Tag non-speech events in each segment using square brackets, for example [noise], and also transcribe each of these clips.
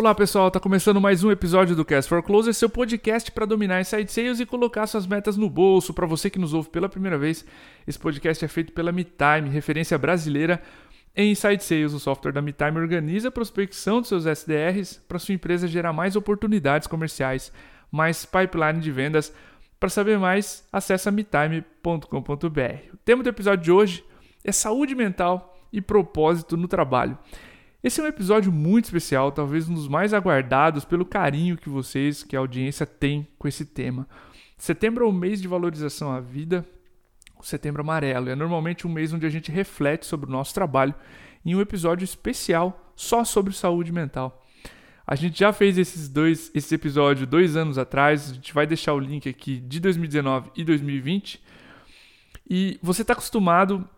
Olá pessoal, tá começando mais um episódio do Cast for Closer, seu podcast para dominar inside sales e colocar suas metas no bolso. Para você que nos ouve pela primeira vez, esse podcast é feito pela MeTime, referência brasileira em inside sales. O software da MeTime organiza a prospecção dos seus SDRs para sua empresa gerar mais oportunidades comerciais, mais pipeline de vendas. Para saber mais, acesse metime.com.br. O tema do episódio de hoje é saúde mental e propósito no trabalho. Esse é um episódio muito especial, talvez um dos mais aguardados pelo carinho que vocês, que a audiência tem com esse tema. Setembro é o mês de valorização à vida, o setembro amarelo. É normalmente um mês onde a gente reflete sobre o nosso trabalho em um episódio especial só sobre saúde mental. A gente já fez esses dois esse episódio dois anos atrás, a gente vai deixar o link aqui de 2019 e 2020. E você está acostumado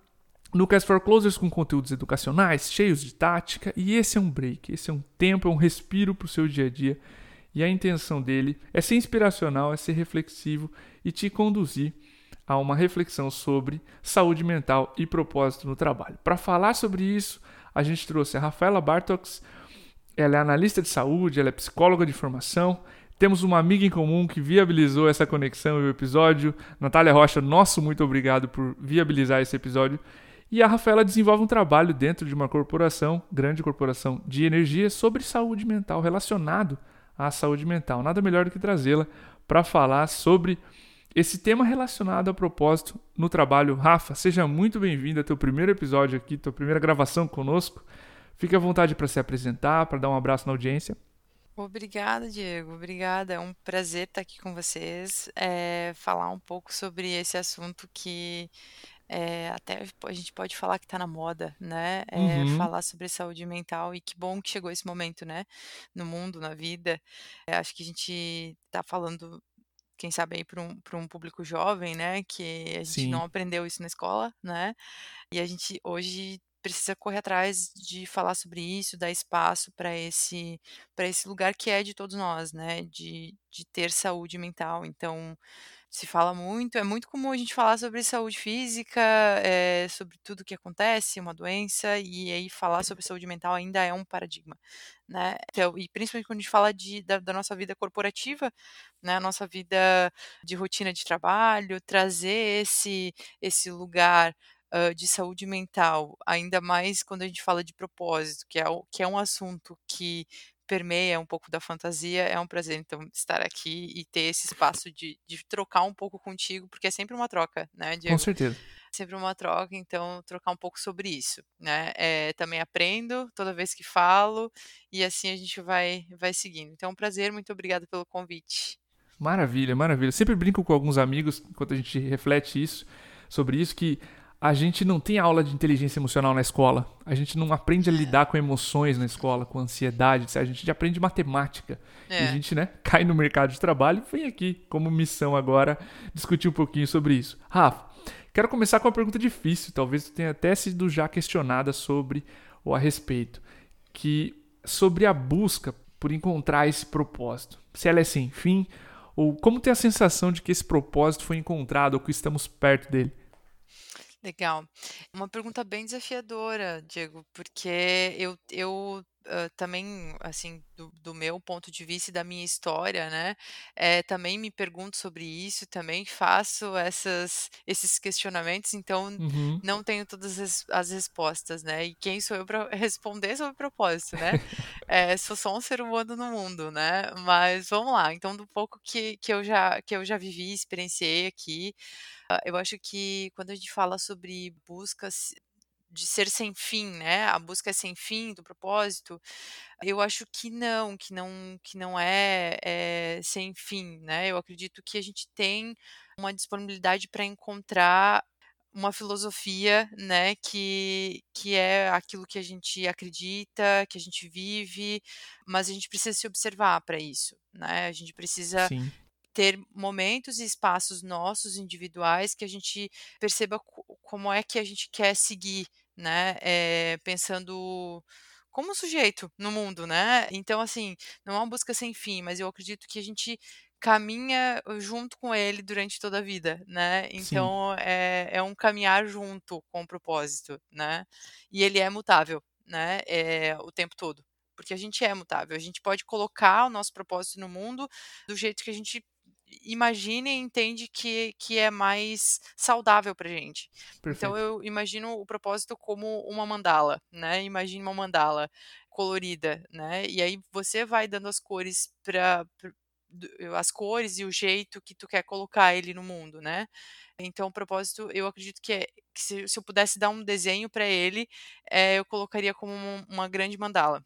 no Cast for Closers com conteúdos educacionais, cheios de tática, e esse é um break, esse é um tempo, é um respiro para o seu dia a dia. E a intenção dele é ser inspiracional, é ser reflexivo e te conduzir a uma reflexão sobre saúde mental e propósito no trabalho. Para falar sobre isso, a gente trouxe a Rafaela Bartox, ela é analista de saúde, ela é psicóloga de formação. Temos uma amiga em comum que viabilizou essa conexão e o episódio. Natália Rocha, nosso muito obrigado por viabilizar esse episódio. E a Rafaela desenvolve um trabalho dentro de uma corporação, grande corporação de energia, sobre saúde mental, relacionado à saúde mental. Nada melhor do que trazê-la para falar sobre esse tema relacionado a propósito no trabalho. Rafa, seja muito bem-vindo ao teu primeiro episódio aqui, tua primeira gravação conosco. Fique à vontade para se apresentar, para dar um abraço na audiência. Obrigada, Diego. Obrigada. É um prazer estar aqui com vocês, é, falar um pouco sobre esse assunto que é, até a gente pode falar que está na moda, né? É, uhum. Falar sobre saúde mental e que bom que chegou esse momento, né? No mundo, na vida. É, acho que a gente está falando, quem sabe aí para um, um público jovem, né? Que a gente Sim. não aprendeu isso na escola, né? E a gente hoje precisa correr atrás de falar sobre isso, dar espaço para esse para esse lugar que é de todos nós, né? De, de ter saúde mental. Então se fala muito, é muito comum a gente falar sobre saúde física, é, sobre tudo que acontece, uma doença, e aí falar sobre saúde mental ainda é um paradigma, né? Então, e principalmente quando a gente fala de, da, da nossa vida corporativa, né? A nossa vida de rotina de trabalho, trazer esse, esse lugar Uh, de saúde mental, ainda mais quando a gente fala de propósito, que é, o, que é um assunto que permeia um pouco da fantasia. É um prazer, então, estar aqui e ter esse espaço de, de trocar um pouco contigo, porque é sempre uma troca, né, Diego? Com certeza. Sempre uma troca, então, trocar um pouco sobre isso, né? É, também aprendo toda vez que falo e assim a gente vai, vai seguindo. Então, é um prazer, muito obrigada pelo convite. Maravilha, maravilha. Sempre brinco com alguns amigos, enquanto a gente reflete isso, sobre isso, que a gente não tem aula de inteligência emocional na escola. A gente não aprende a lidar com emoções na escola, com ansiedade. A gente aprende matemática. É. E a gente, né, cai no mercado de trabalho e vem aqui como missão agora discutir um pouquinho sobre isso. Rafa, quero começar com uma pergunta difícil, talvez tenha até sido já questionada sobre ou a respeito, que sobre a busca por encontrar esse propósito. Se ela é sem fim ou como ter a sensação de que esse propósito foi encontrado ou que estamos perto dele. Legal. Uma pergunta bem desafiadora, Diego, porque eu, eu uh, também, assim, do, do, meu ponto de vista e da minha história, né, é, também me pergunto sobre isso, também faço essas, esses questionamentos, então uhum. não tenho todas as, as, respostas, né, e quem sou eu para [laughs] responder sobre o propósito, né, é, [laughs] sou só um ser humano no mundo, né, mas vamos lá, então do pouco que, que, eu, já, que eu já vivi, experienciei aqui, uh, eu acho que quando a gente fala sobre buscas de ser sem fim, né? A busca é sem fim do propósito. Eu acho que não, que não, que não é, é sem fim, né? Eu acredito que a gente tem uma disponibilidade para encontrar uma filosofia, né, que, que é aquilo que a gente acredita, que a gente vive, mas a gente precisa se observar para isso, né? A gente precisa Sim. ter momentos e espaços nossos individuais que a gente perceba como é que a gente quer seguir né? É, pensando como sujeito no mundo, né? Então, assim, não é uma busca sem fim, mas eu acredito que a gente caminha junto com ele durante toda a vida, né? Então é, é, um caminhar junto com o propósito, né? E ele é mutável, né? É, o tempo todo, porque a gente é mutável. A gente pode colocar o nosso propósito no mundo do jeito que a gente imagina e entende que, que é mais saudável para gente. Então, Perfeito. Então eu imagino o propósito como uma mandala, né? Imagine uma mandala colorida, né? E aí você vai dando as cores para as cores e o jeito que tu quer colocar ele no mundo, né? Então, o propósito, eu acredito que, é, que se, se, eu pudesse dar um desenho para ele, é, eu colocaria como uma, uma grande mandala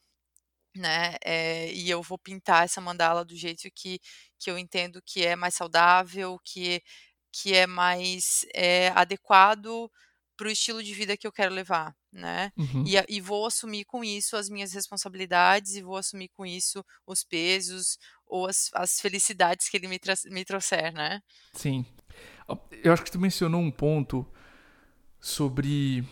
né? É, e eu vou pintar essa mandala do jeito que, que eu entendo que é mais saudável, que, que é mais é, adequado para o estilo de vida que eu quero levar, né? Uhum. E, e, vou assumir com isso as minhas responsabilidades e vou assumir com isso os pesos ou as, as felicidades que ele me, me trouxer, né? Sim. Eu acho que tu mencionou um ponto sobre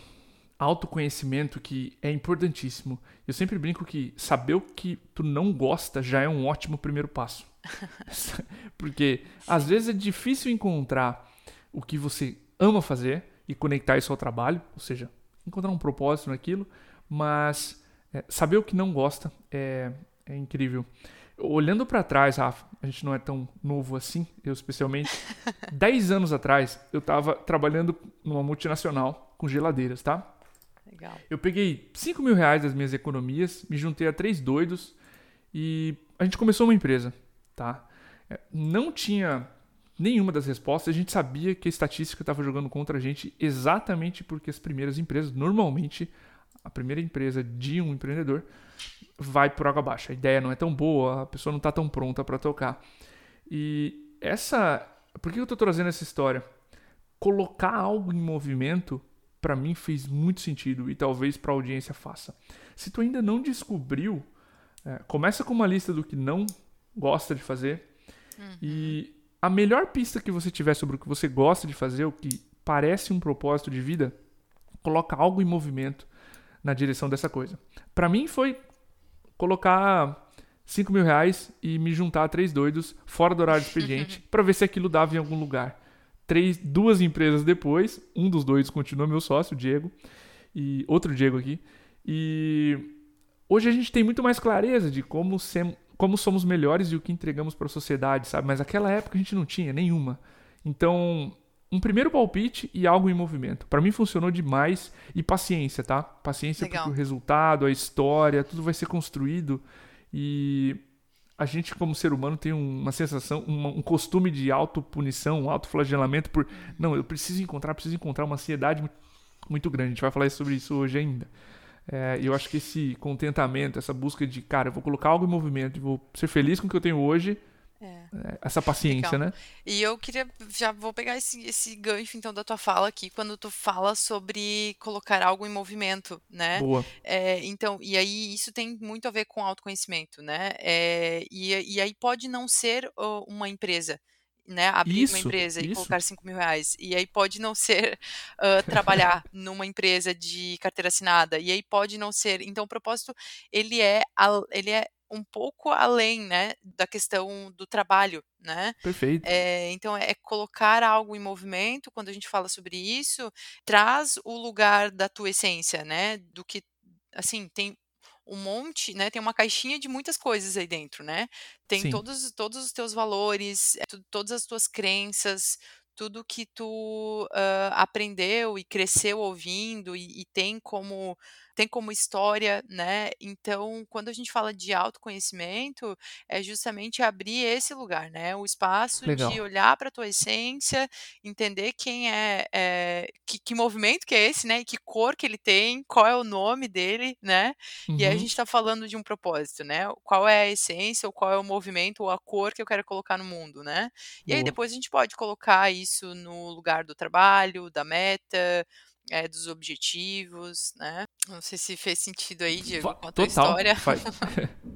autoconhecimento que é importantíssimo. Eu sempre brinco que saber o que tu não gosta já é um ótimo primeiro passo. [laughs] Porque às vezes é difícil encontrar o que você ama fazer e conectar isso ao trabalho, ou seja, encontrar um propósito naquilo, mas é, saber o que não gosta é, é incrível. Olhando para trás, Rafa, a gente não é tão novo assim, eu especialmente. [laughs] Dez anos atrás, eu estava trabalhando numa multinacional com geladeiras, tá? Legal. Eu peguei 5 mil reais das minhas economias, me juntei a três doidos e a gente começou uma empresa, tá? É, não tinha nenhuma das respostas, a gente sabia que a estatística estava jogando contra a gente exatamente porque as primeiras empresas, normalmente, a primeira empresa de um empreendedor vai por água abaixo. A ideia não é tão boa, a pessoa não está tão pronta para tocar. E essa. Por que eu estou trazendo essa história? Colocar algo em movimento para mim fez muito sentido e talvez para a audiência faça. Se tu ainda não descobriu, é, começa com uma lista do que não gosta de fazer uhum. e a melhor pista que você tiver sobre o que você gosta de fazer, o que parece um propósito de vida, coloca algo em movimento na direção dessa coisa. Para mim foi colocar 5 mil reais e me juntar a três doidos fora do horário de expediente [laughs] para ver se aquilo dava em algum lugar três, duas empresas depois, um dos dois continua meu sócio, o Diego, e outro Diego aqui. E hoje a gente tem muito mais clareza de como, sem, como somos melhores e o que entregamos para a sociedade, sabe? Mas naquela época a gente não tinha nenhuma. Então, um primeiro palpite e algo em movimento. Para mim funcionou demais e paciência, tá? Paciência Legal. porque o resultado, a história, tudo vai ser construído e a gente, como ser humano, tem uma sensação, um, um costume de autopunição, um autoflagelamento por. Não, eu preciso encontrar, preciso encontrar uma ansiedade muito, muito grande. A gente vai falar sobre isso hoje ainda. É, eu acho que esse contentamento, essa busca de, cara, eu vou colocar algo em movimento e vou ser feliz com o que eu tenho hoje, é. é. Essa paciência, Legal. né? E eu queria, já vou pegar esse, esse gancho então da tua fala aqui, quando tu fala sobre colocar algo em movimento, né? Boa. É, então, e aí isso tem muito a ver com autoconhecimento, né? É, e, e aí pode não ser uma empresa, né, abrir isso, uma empresa isso. e colocar 5 mil reais. E aí pode não ser uh, [laughs] trabalhar numa empresa de carteira assinada. E aí pode não ser. Então, o propósito, ele é, ele é um pouco além, né, da questão do trabalho, né? Perfeito. É, então é colocar algo em movimento. Quando a gente fala sobre isso, traz o lugar da tua essência, né? Do que, assim, tem um monte, né? Tem uma caixinha de muitas coisas aí dentro, né? Tem todos, todos os teus valores, é, todas as tuas crenças, tudo que tu uh, aprendeu e cresceu ouvindo e, e tem como tem como história, né? Então, quando a gente fala de autoconhecimento, é justamente abrir esse lugar, né? O espaço Legal. de olhar para a tua essência, entender quem é, é que, que, movimento que é esse, né? E que cor que ele tem, qual é o nome dele, né? Uhum. E aí a uhum. gente está falando de um propósito, né? Qual é a essência, ou qual é o movimento, ou a cor que eu quero colocar no mundo, né? E Boa. aí depois a gente pode colocar isso no lugar do trabalho, da meta, é, dos objetivos, né? Não sei se fez sentido aí, Diego, com a história. [laughs] [laughs]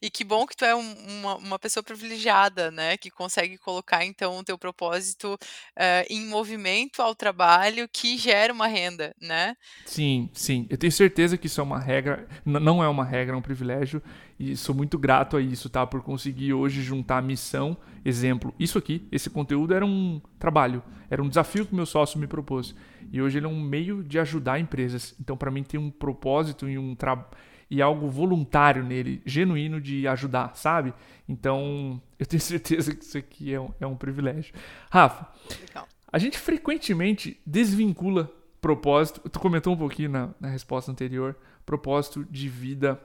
e que bom que tu é um, uma, uma pessoa privilegiada, né? Que consegue colocar, então, o teu propósito uh, em movimento ao trabalho que gera uma renda, né? Sim, sim. Eu tenho certeza que isso é uma regra, não é uma regra, é um privilégio. E sou muito grato a isso, tá? Por conseguir hoje juntar missão, exemplo, isso aqui, esse conteúdo era um trabalho, era um desafio que meu sócio me propôs. E hoje ele é um meio de ajudar empresas. Então, para mim, tem um propósito e um, tra... e algo voluntário nele, genuíno de ajudar, sabe? Então, [laughs] eu tenho certeza que isso aqui é um, é um privilégio. Rafa, Legal. a gente frequentemente desvincula propósito, tu comentou um pouquinho na, na resposta anterior, propósito de vida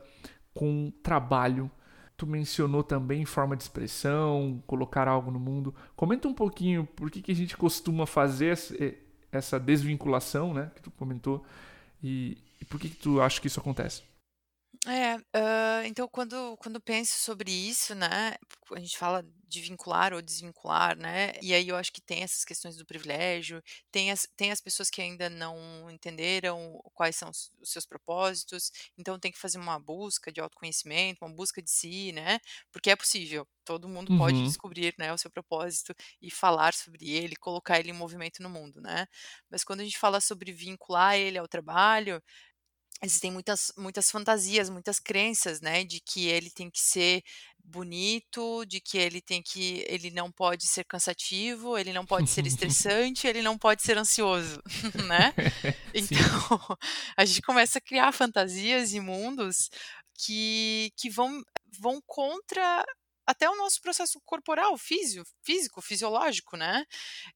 com trabalho. Tu mencionou também forma de expressão, colocar algo no mundo. Comenta um pouquinho por que, que a gente costuma fazer essa desvinculação, né, que tu comentou, e, e por que, que tu acha que isso acontece? É, então quando quando penso sobre isso, né, a gente fala de vincular ou desvincular, né, e aí eu acho que tem essas questões do privilégio, tem as tem as pessoas que ainda não entenderam quais são os os seus propósitos, então tem que fazer uma busca de autoconhecimento, uma busca de si, né, porque é possível, todo mundo pode Uhum. descobrir, né, o seu propósito e falar sobre ele, colocar ele em movimento no mundo, né. Mas quando a gente fala sobre vincular ele ao trabalho Existem muitas muitas fantasias, muitas crenças, né, de que ele tem que ser bonito, de que ele tem que ele não pode ser cansativo, ele não pode ser [laughs] estressante, ele não pode ser ansioso, [laughs] né. [laughs] Então, Sim. a gente começa a criar fantasias e mundos que que vão vão contra até o nosso processo corporal, físio físico, fisiológico, né.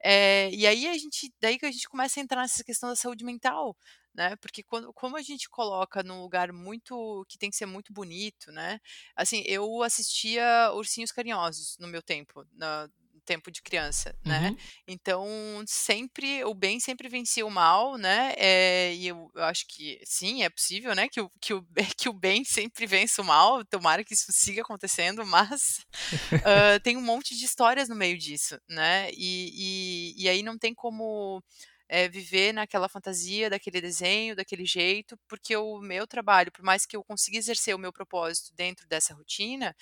Eh, e aí a gente daí que a gente começa a entrar nessa questão da saúde mental, né, porque quando como a gente coloca num lugar muito que tem que ser muito bonito, né, assim, eu assistia Ursinhos Carinhosos no meu tempo, na no tempo de criança, né, Uhum. então sempre o bem sempre vencia o mal, né, eh, e eu eu acho que sim, é possível, né, que o que o [laughs] que o bem sempre vença o mal, tomara que isso siga acontecendo, mas, hã, [laughs] tem um monte de histórias no meio disso, né, e e e aí não tem como eh, viver naquela fantasia, daquele desenho, daquele jeito, porque o meu trabalho, por mais que eu consiga exercer o meu propósito dentro dessa rotina,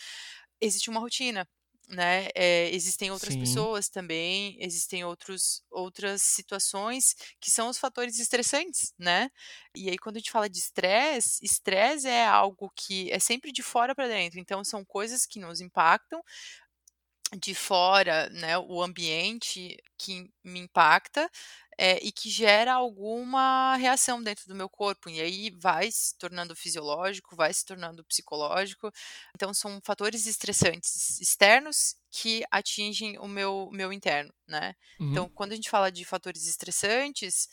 existe uma rotina, né, eh, existem outras Sim. pessoas também, existem outros outras situações que são os fatores estressantes, né. E aí quando a gente fala de estresse, estresse é algo que é sempre de fora para dentro, então são coisas que nos impactam de fora, né, o ambiente que me impacta, eh, e que gera alguma reação dentro do meu corpo, e aí vai se tornando fisiológico, vai se tornando psicológico. Então são fatores estressantes externos que atingem o meu meu interno, né. Uhum. Então quando a gente fala de fatores estressantes,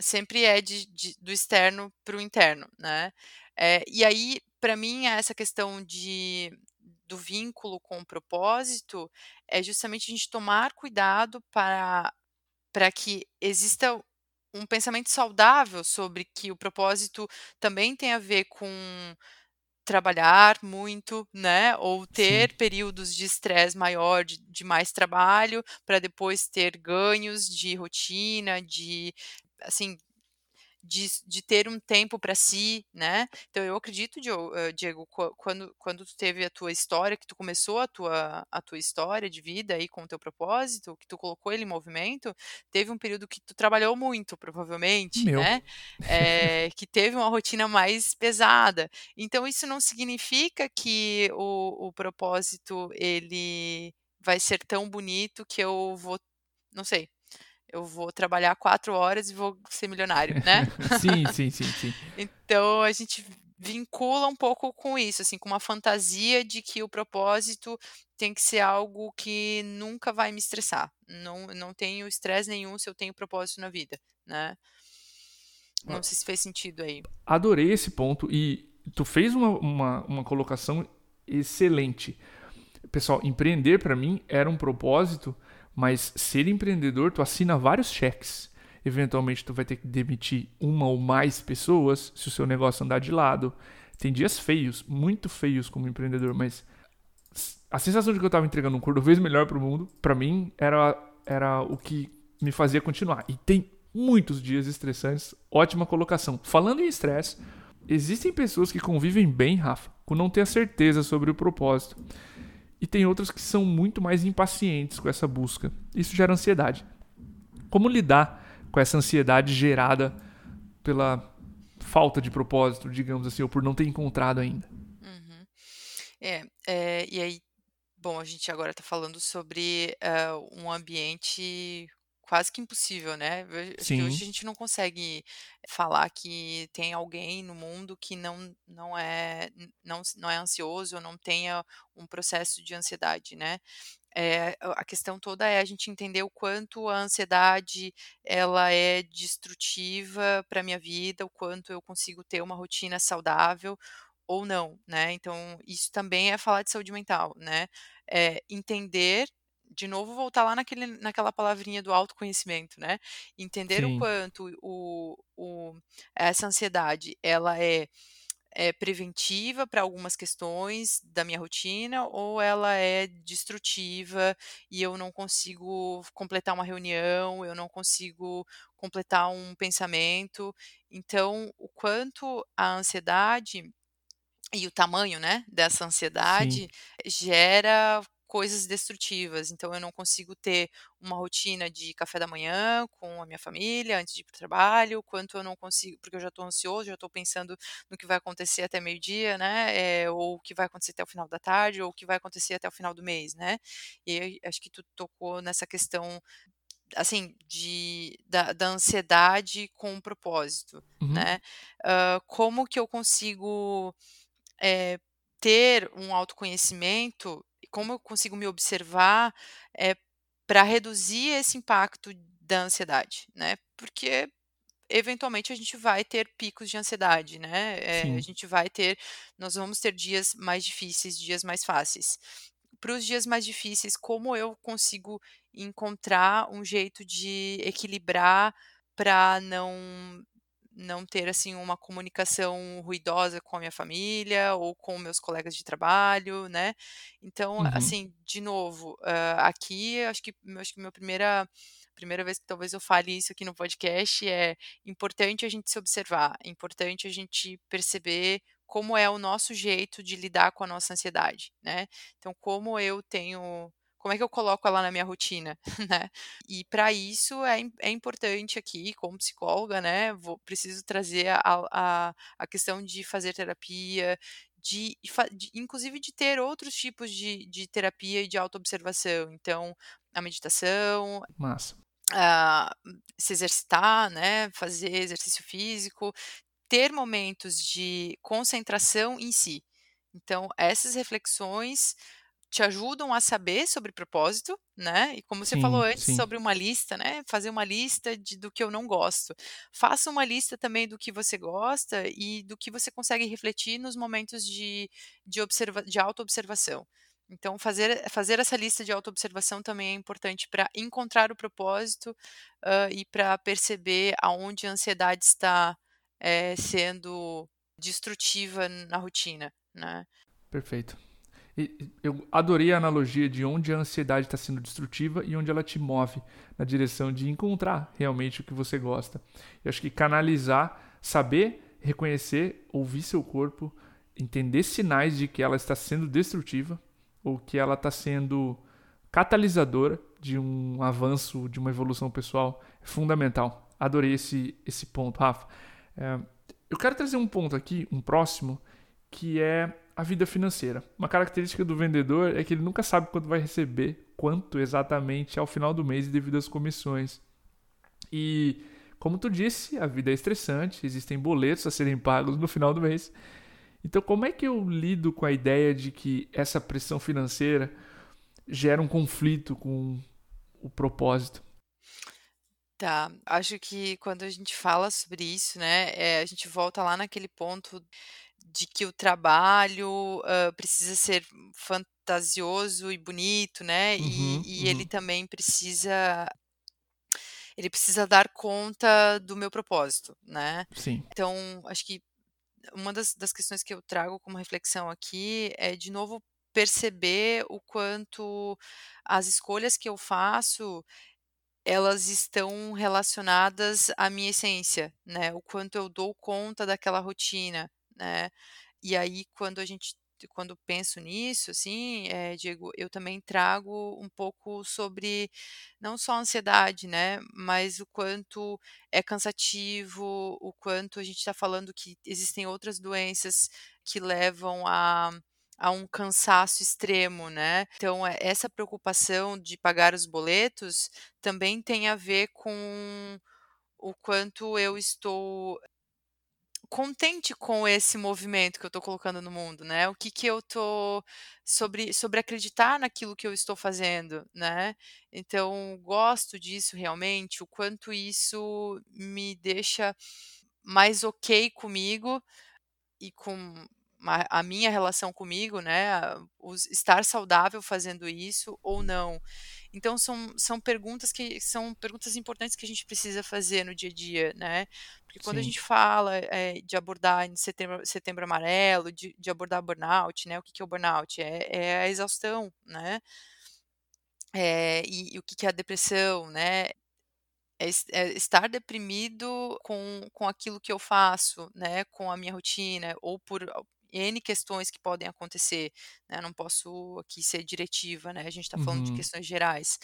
sempre é de de do externo para o interno, né. Eh, e aí, para mim, essa questão de do vínculo com o propósito, é justamente a gente tomar cuidado para para que exista um pensamento saudável sobre que o propósito também tem a ver com trabalhar muito, né, ou Sim. ter períodos de estresse maior, de de mais trabalho, para depois ter ganhos de rotina, de assim, de de ter um tempo para si, né. Então eu acredito, hã, Diego, quan quando quando tu teve a tua história, que tu começou a tua a tua história de vida aí com o teu propósito, que tu colocou ele em movimento, teve um período que tu trabalhou muito, provavelmente, Meu. né, eh, que teve uma rotina mais pesada. Então isso não significa que o o propósito ele vai ser tão bonito que eu vou não sei, eu vou trabalhar 4 horas e vou ser milionário, né. [laughs] Sim, sim, sim, sim. [laughs] Então a gente vincula um pouco com isso, assim, com uma fantasia de que o propósito tem que ser algo que nunca vai me estressar. Não não tenho estresse nenhum se eu tenho propósito na vida, né. Não sei se fez sentido aí. Adorei esse ponto e tu fez uma, uma, uma colocação excelente. Pessoal, empreender para mim era um propósito, mas ser empreendedor, tu assina vários cheques. Eventualmente tu vai ter que demitir uma ou mais pessoas se o seu negócio andar de lado. Tem dias feios, muito feios como empreendedor, mas a sensação de que eu estava entregando um curso vez melhor para o mundo, para mim era era o que me fazia continuar. E tem muitos dias estressantes. Ótima colocação. Falando em estresse, existem pessoas que convivem bem, Rafa, com não ter certeza sobre o propósito. E tem outras que são muito mais impacientes com essa busca. Isso gera ansiedade. Como lidar com essa ansiedade gerada pela falta de propósito, digamos assim, ou por não ter encontrado ainda? Uhum. É, eh, e aí, bom, a gente agora está falando sobre, hã, um ambiente quase que impossível, né. Hoje a gente não consegue falar que tem alguém no mundo que não não é não não é ansioso ou não tenha um processo de ansiedade, né. Eh, a questão toda é a gente entender o quanto a ansiedade ela é destrutiva para minha vida, o quanto eu consigo ter uma rotina saudável ou não, né. Então isso também é falar de saúde mental, né. Eh, entender de novo voltar lá naquele naquela palavrinha do autoconhecimento, né. Entender o Sim. quanto o o essa ansiedade ela é é preventiva para algumas questões da minha rotina ou ela é destrutiva e eu não consigo completar uma reunião, eu não consigo completar um pensamento. Então, o quanto a ansiedade e o tamanho, né, dessa Sim. ansiedade gera coisas destrutivas. Então eu não consigo ter uma rotina de café da manhã com a minha família antes de ir para o trabalho, quanto eu não consigo porque eu já estou ansioso, já estou pensando no que vai acontecer até meio-dia, né, eh, ou o que vai acontecer até o final da tarde, ou o que vai acontecer até o final do mês, né. E acho que tu tocou nessa questão, assim, de da da ansiedade com um propósito, Uhum. né. Hã, como que eu consigo, eh, ter um autoconhecimento como eu consigo me observar, eh, pra reduzir esse impacto da ansiedade, né. Porque eventualmente a gente vai ter picos de ansiedade, né, eh, a gente vai ter nós vamos ter dias mais difíceis, dias mais fáceis. Para os dias mais difíceis, como eu consigo encontrar um jeito de equilibrar pra não não ter, assim, uma comunicação ruidosa com a minha família ou com meus colegas de trabalho, né. Então, Uhum. assim, de novo, hã, aqui acho que acho que meu primeira primeira vez que talvez eu fale isso aqui no podcast é importante a gente se observar, é importante a gente perceber como é o nosso jeito de lidar com a nossa ansiedade, né. Então como eu tenho como é que eu coloco ela na minha rotina, [laughs] né. E pra isso é é importante aqui como psicóloga, né, vou preciso trazer a a a questão de fazer terapia, de de inclusive de ter outros tipos de de terapia e de autoobservação. Então, a meditação, Massa. ah, se exercitar, né, fazer exercício físico, ter momentos de concentração em si. Então essas reflexões te ajudam a saber sobre propósito, né, e como você falou Sim, antes sim. sobre uma lista, né, fazer uma lista de do que eu não gosto. Faça uma lista também do que você gosta e do que você consegue refletir nos momentos de de observa de autoobservação. Então fazer fazer essa lista de autoobservação também é importante pra encontrar o propósito, hã, e pra perceber aonde a ansiedade está, eh, sendo destrutiva na rotina, né. Perfeito. Eu adorei a analogia de onde a ansiedade está sendo destrutiva e onde ela te move na direção de encontrar realmente o que você gosta. Eu acho que canalizar, saber reconhecer, ouvir seu corpo, entender sinais de que ela está sendo destrutiva ou que ela está sendo catalisadora de um avanço, de uma evolução pessoal, é fundamental. Adorei esse esse ponto, Rafa. Eh, eu quero trazer um ponto aqui, um próximo, que é a vida financeira. Uma característica do vendedor é que ele nunca sabe quando vai receber, quanto exatamente ao final do mês devido às comissões. E como tu disse, a vida é estressante, existem boletos a serem pagos no final do mês. Então, como é que eu lido com a ideia de que essa pressão financeira gera um conflito com o propósito? Tá, acho que quando a gente fala sobre isso, né, eh, a gente volta lá naquele ponto de que o trabalho, hã, precisa ser fantasioso e bonito, né, e Uhum, e ele uhum. também precisa ele precisa dar conta do meu propósito, né. Sim. Então, acho que uma das das questões que eu trago como reflexão aqui é, de novo, perceber o quanto as escolhas que eu faço, elas estão relacionadas à minha essência, né, o quanto eu dou conta daquela rotina, né. E aí quando a gente quando penso nisso, assim, eh, Diego, eu também trago um pouco sobre não só a ansiedade, né, mas o quanto é cansativo, o quanto a gente tá falando que existem outras doenças que levam a a um cansaço extremo, né. Então, eh, essa preocupação de pagar os boletos também tem a ver com o quanto eu estou contente com esse movimento que eu estou colocando no mundo, né. O que que eu estou sobre sobre acreditar naquilo que eu estou fazendo, né. Então, gosto disso realmente, o quanto isso me deixa mais ok comigo e com a minha relação comigo, né, a os estar saudável fazendo isso ou não. Então são são perguntas que são perguntas importantes que a gente precisa fazer no dia a dia, né. Porque quando a Sim. gente fala, eh, de abordar em setembro setembro amarelo, de de abordar burnout, né, o que que é o burnout? É é a exaustão, né. Eh, e e o que que é a depressão, né. É é estar deprimido com com aquilo que eu faço, né, com a minha rotina ou por N questões que podem acontecer, né, não posso aqui ser diretiva, né, a gente está falando de Uhum. questões gerais.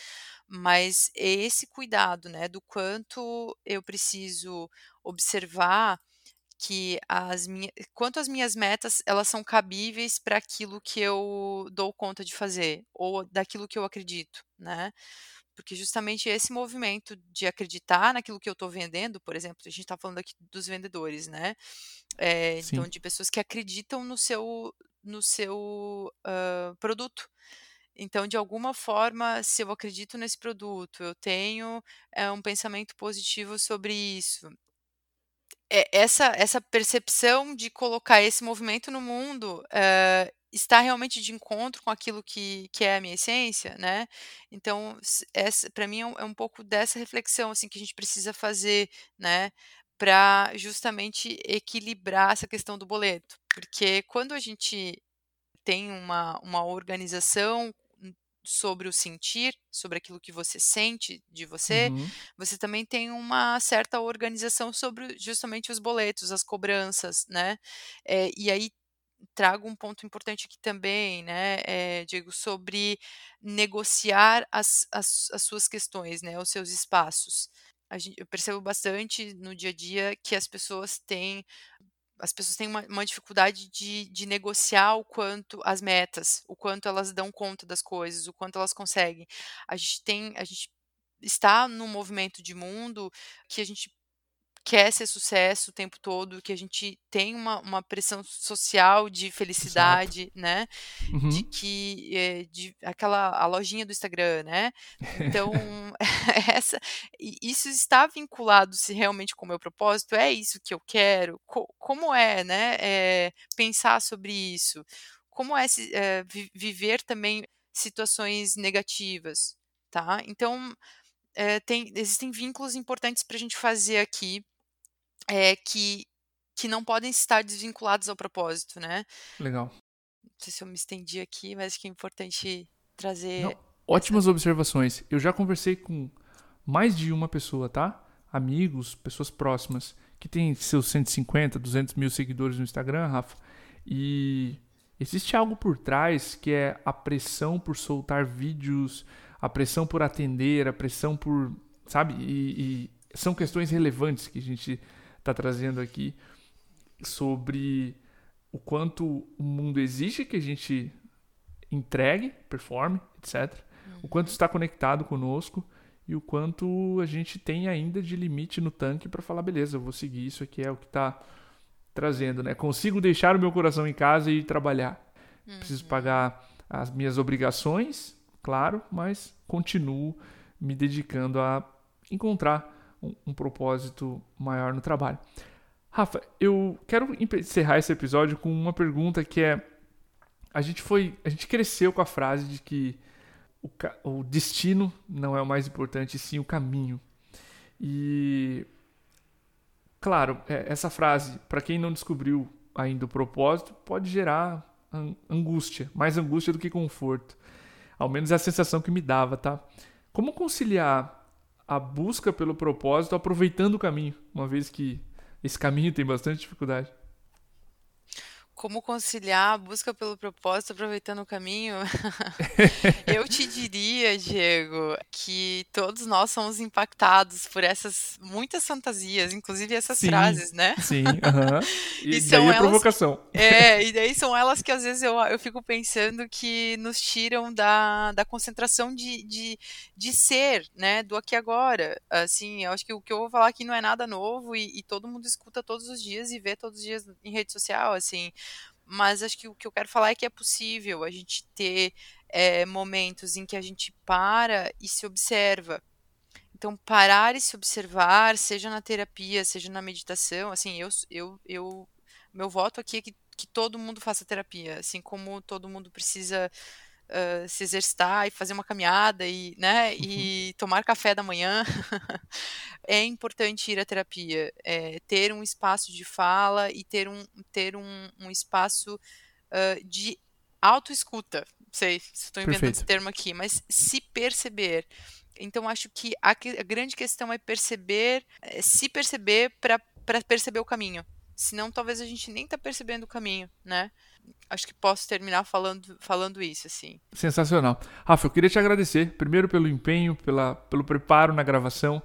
Mas esse cuidado, né, do quanto eu preciso observar que as minha quanto as minhas metas, elas são cabíveis para aquilo que eu dou conta de fazer, ou daquilo que eu acredito, né. Porque justamente esse movimento de acreditar naquilo que eu estou vendendo, por exemplo, a gente está falando aqui dos vendedores, né, eh, então de pessoas que acreditam no seu no seu, hã, produto. Então, de alguma forma, se eu acredito nesse produto, eu tenho, eh, um pensamento positivo sobre isso eh, essa essa percepção de colocar esse movimento no mundo, hã, está realmente de encontro com aquilo que que é a minha essência, né. Então para mim é um é um pouco dessa reflexão, assim, que a gente precisa fazer, né, pra justamente equilibrar essa questão do boleto. Porque quando a gente tem uma uma organização sobre o sentir, sobre aquilo que você sente de você, Uhum. você também tem uma certa organização sobre justamente os boletos, as cobranças, né. Eh, e aí trago um ponto importante aqui também, né, eh, digo sobre negociar as as as suas questões, né, os seus espaços. A gen eu percebo bastante no dia a dia que as pessoas têm as pessoas têm uma uma dificuldade de de negociar o quanto as metas, o quanto elas dão conta das coisas, o quanto elas conseguem. A gente tem a gente está num movimento de mundo que a gente quer ser sucesso o tempo todo, que a gente tem uma uma pressão social de Exato. felicidade, né, de Uhum. que, eh, de aquela a lojinha do Instagram, né. Então [laughs] [laughs] essa isso está vinculado se realmente com o meu propósito, é isso que eu quero? Co como é, né, eh, pensar sobre isso? Como é se vi viver também situações negativas, tá. Então, eh, tem existem vínculos importantes para gente fazer aqui, eh, que que não podem estar desvinculados ao propósito, né. Legal. Não sei se eu me estendi aqui, mas acho que é importante Não, trazer essa ótimas observações. Eu já conversei com mais de uma pessoa, tá? Amigos, pessoas próximas, que têm seus 150, 200 mil seguidores no Instagram, Rafa, e existe algo por trás que é a pressão por soltar vídeos, a pressão por atender, a pressão por. Sabe? E, e são questões relevantes que a gente está trazendo aqui sobre o quanto o mundo exige que a gente entregue, performe, etc. O quanto uhum, está conectado conosco e o quanto a gente tem ainda de limite no tanque para falar, beleza, eu vou seguir isso aqui é o que está trazendo, né? Consigo deixar o meu coração em casa e ir trabalhar. Preciso uhum, pagar as minhas obrigações, claro, mas continuo me dedicando a encontrar um, um propósito maior no trabalho. Rafa, eu quero encerrar esse episódio com uma pergunta que é a gente foi, a gente cresceu com a frase de que o, o destino não é o mais importante, sim o caminho. E claro, é, essa frase, para quem não descobriu ainda o propósito, pode gerar angústia, mais angústia do que conforto. Ao menos é a sensação que me dava, tá? Como conciliar a busca pelo propósito aproveitando o caminho, uma vez que esse caminho tem bastante dificuldade? Como conciliar a busca pelo propósito aproveitando o caminho? [laughs] Eu te diria, Diego, que todos nós somos impactados por essas muitas fantasias, inclusive essas Sim, frases, né? sim, aham. [laughs] E E são daí a elas provocação. é, e daí são elas que às vezes eu, eu fico pensando que nos tiram da, da concentração de, de, de ser, né, do aqui agora. Assim, eu acho que o que eu vou falar aqui não é nada novo e, e todo mundo escuta todos os dias e vê todos os dias em rede social, assim. Mas acho que o que eu quero falar é que é possível a gente ter é, momentos em que a gente para e se observa. Então, parar e se observar, seja na terapia, seja na meditação, assim, eu, eu, eu meu voto aqui é que, que todo mundo faça terapia, assim como todo mundo precisa uh, se exercitar e fazer uma caminhada e, né, Uhum. [laughs] e tomar café da manhã. [laughs] é importante ir à terapia, é, ter um espaço de fala e ter um, ter um, um espaço uh, de autoescuta. Sei se estou inventando Perfeito. esse termo aqui, mas se perceber. Então, acho que a, a grande questão é perceber, é, se perceber para perceber o caminho. Senão, talvez a gente nem está percebendo o caminho, né? Acho que posso terminar falando, falando isso, assim. Sensacional. Rafa, eu queria te agradecer, primeiro pelo empenho, pela, pelo preparo na gravação,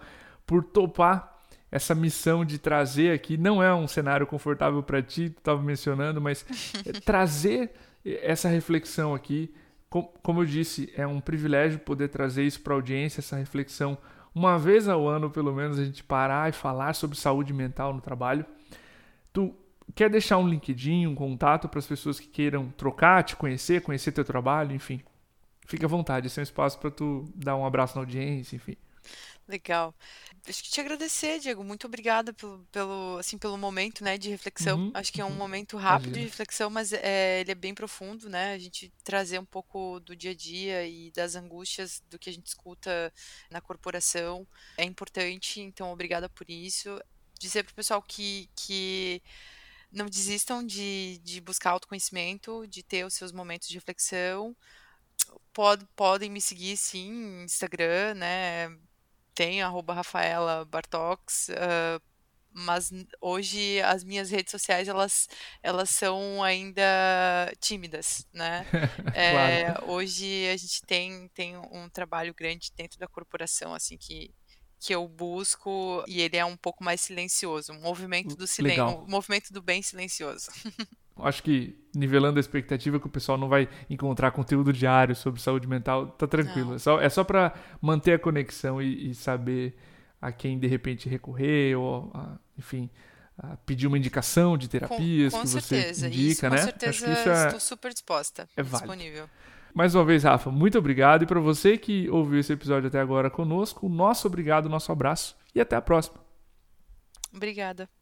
por topar essa missão de trazer aqui. Não é um cenário confortável para ti, tu estava mencionando, mas é [laughs] trazer essa reflexão aqui. Com- Como eu disse, é um privilégio poder trazer isso para a audiência, essa reflexão. Uma vez ao ano, pelo menos, a gente parar e falar sobre saúde mental no trabalho. Tu quer deixar um LinkedIn, um contato para as pessoas que queiram trocar, te conhecer, conhecer teu trabalho, enfim. Fica à vontade, esse é um espaço para tu dar um abraço na audiência, enfim. Legal. Acho que te agradecer, Diego. Muito obrigada pelo, pelo, assim, pelo momento, né, de reflexão. Uhum, Acho que é um uhum. momento rápido de Imagina. reflexão, mas é, ele é bem profundo, né? A gente trazer um pouco do dia a dia e das angústias do que a gente escuta na corporação é importante. Então, obrigada por isso. Dizer para o pessoal que, que não desistam de, de buscar autoconhecimento, de ter os seus momentos de reflexão. Pod- podem me seguir, sim, Instagram, né? Tem arroba Rafaela Bartox, ah, mas hoje as minhas redes sociais elas, elas são ainda tímidas, né? [laughs] Claro. É, hoje a gente tem, tem um trabalho grande dentro da corporação, assim, que, que eu busco e ele é um pouco mais silencioso, um movimento do silêncio, um movimento do bem silencioso. [laughs] Acho que nivelando a expectativa que o pessoal não vai encontrar conteúdo diário sobre saúde mental, tá tranquilo. Não. É só, é só para manter a conexão e, e saber a quem de repente recorrer ou, a- enfim, pedir uma indicação de Com, terapias com que você certeza, isso, indica, com né? certeza Acho que isso é, estou super disposta, é válido. Mais uma vez, Rafa, muito obrigado. E para você que ouviu esse episódio até agora conosco, nosso obrigado, nosso abraço e até a próxima. Obrigada.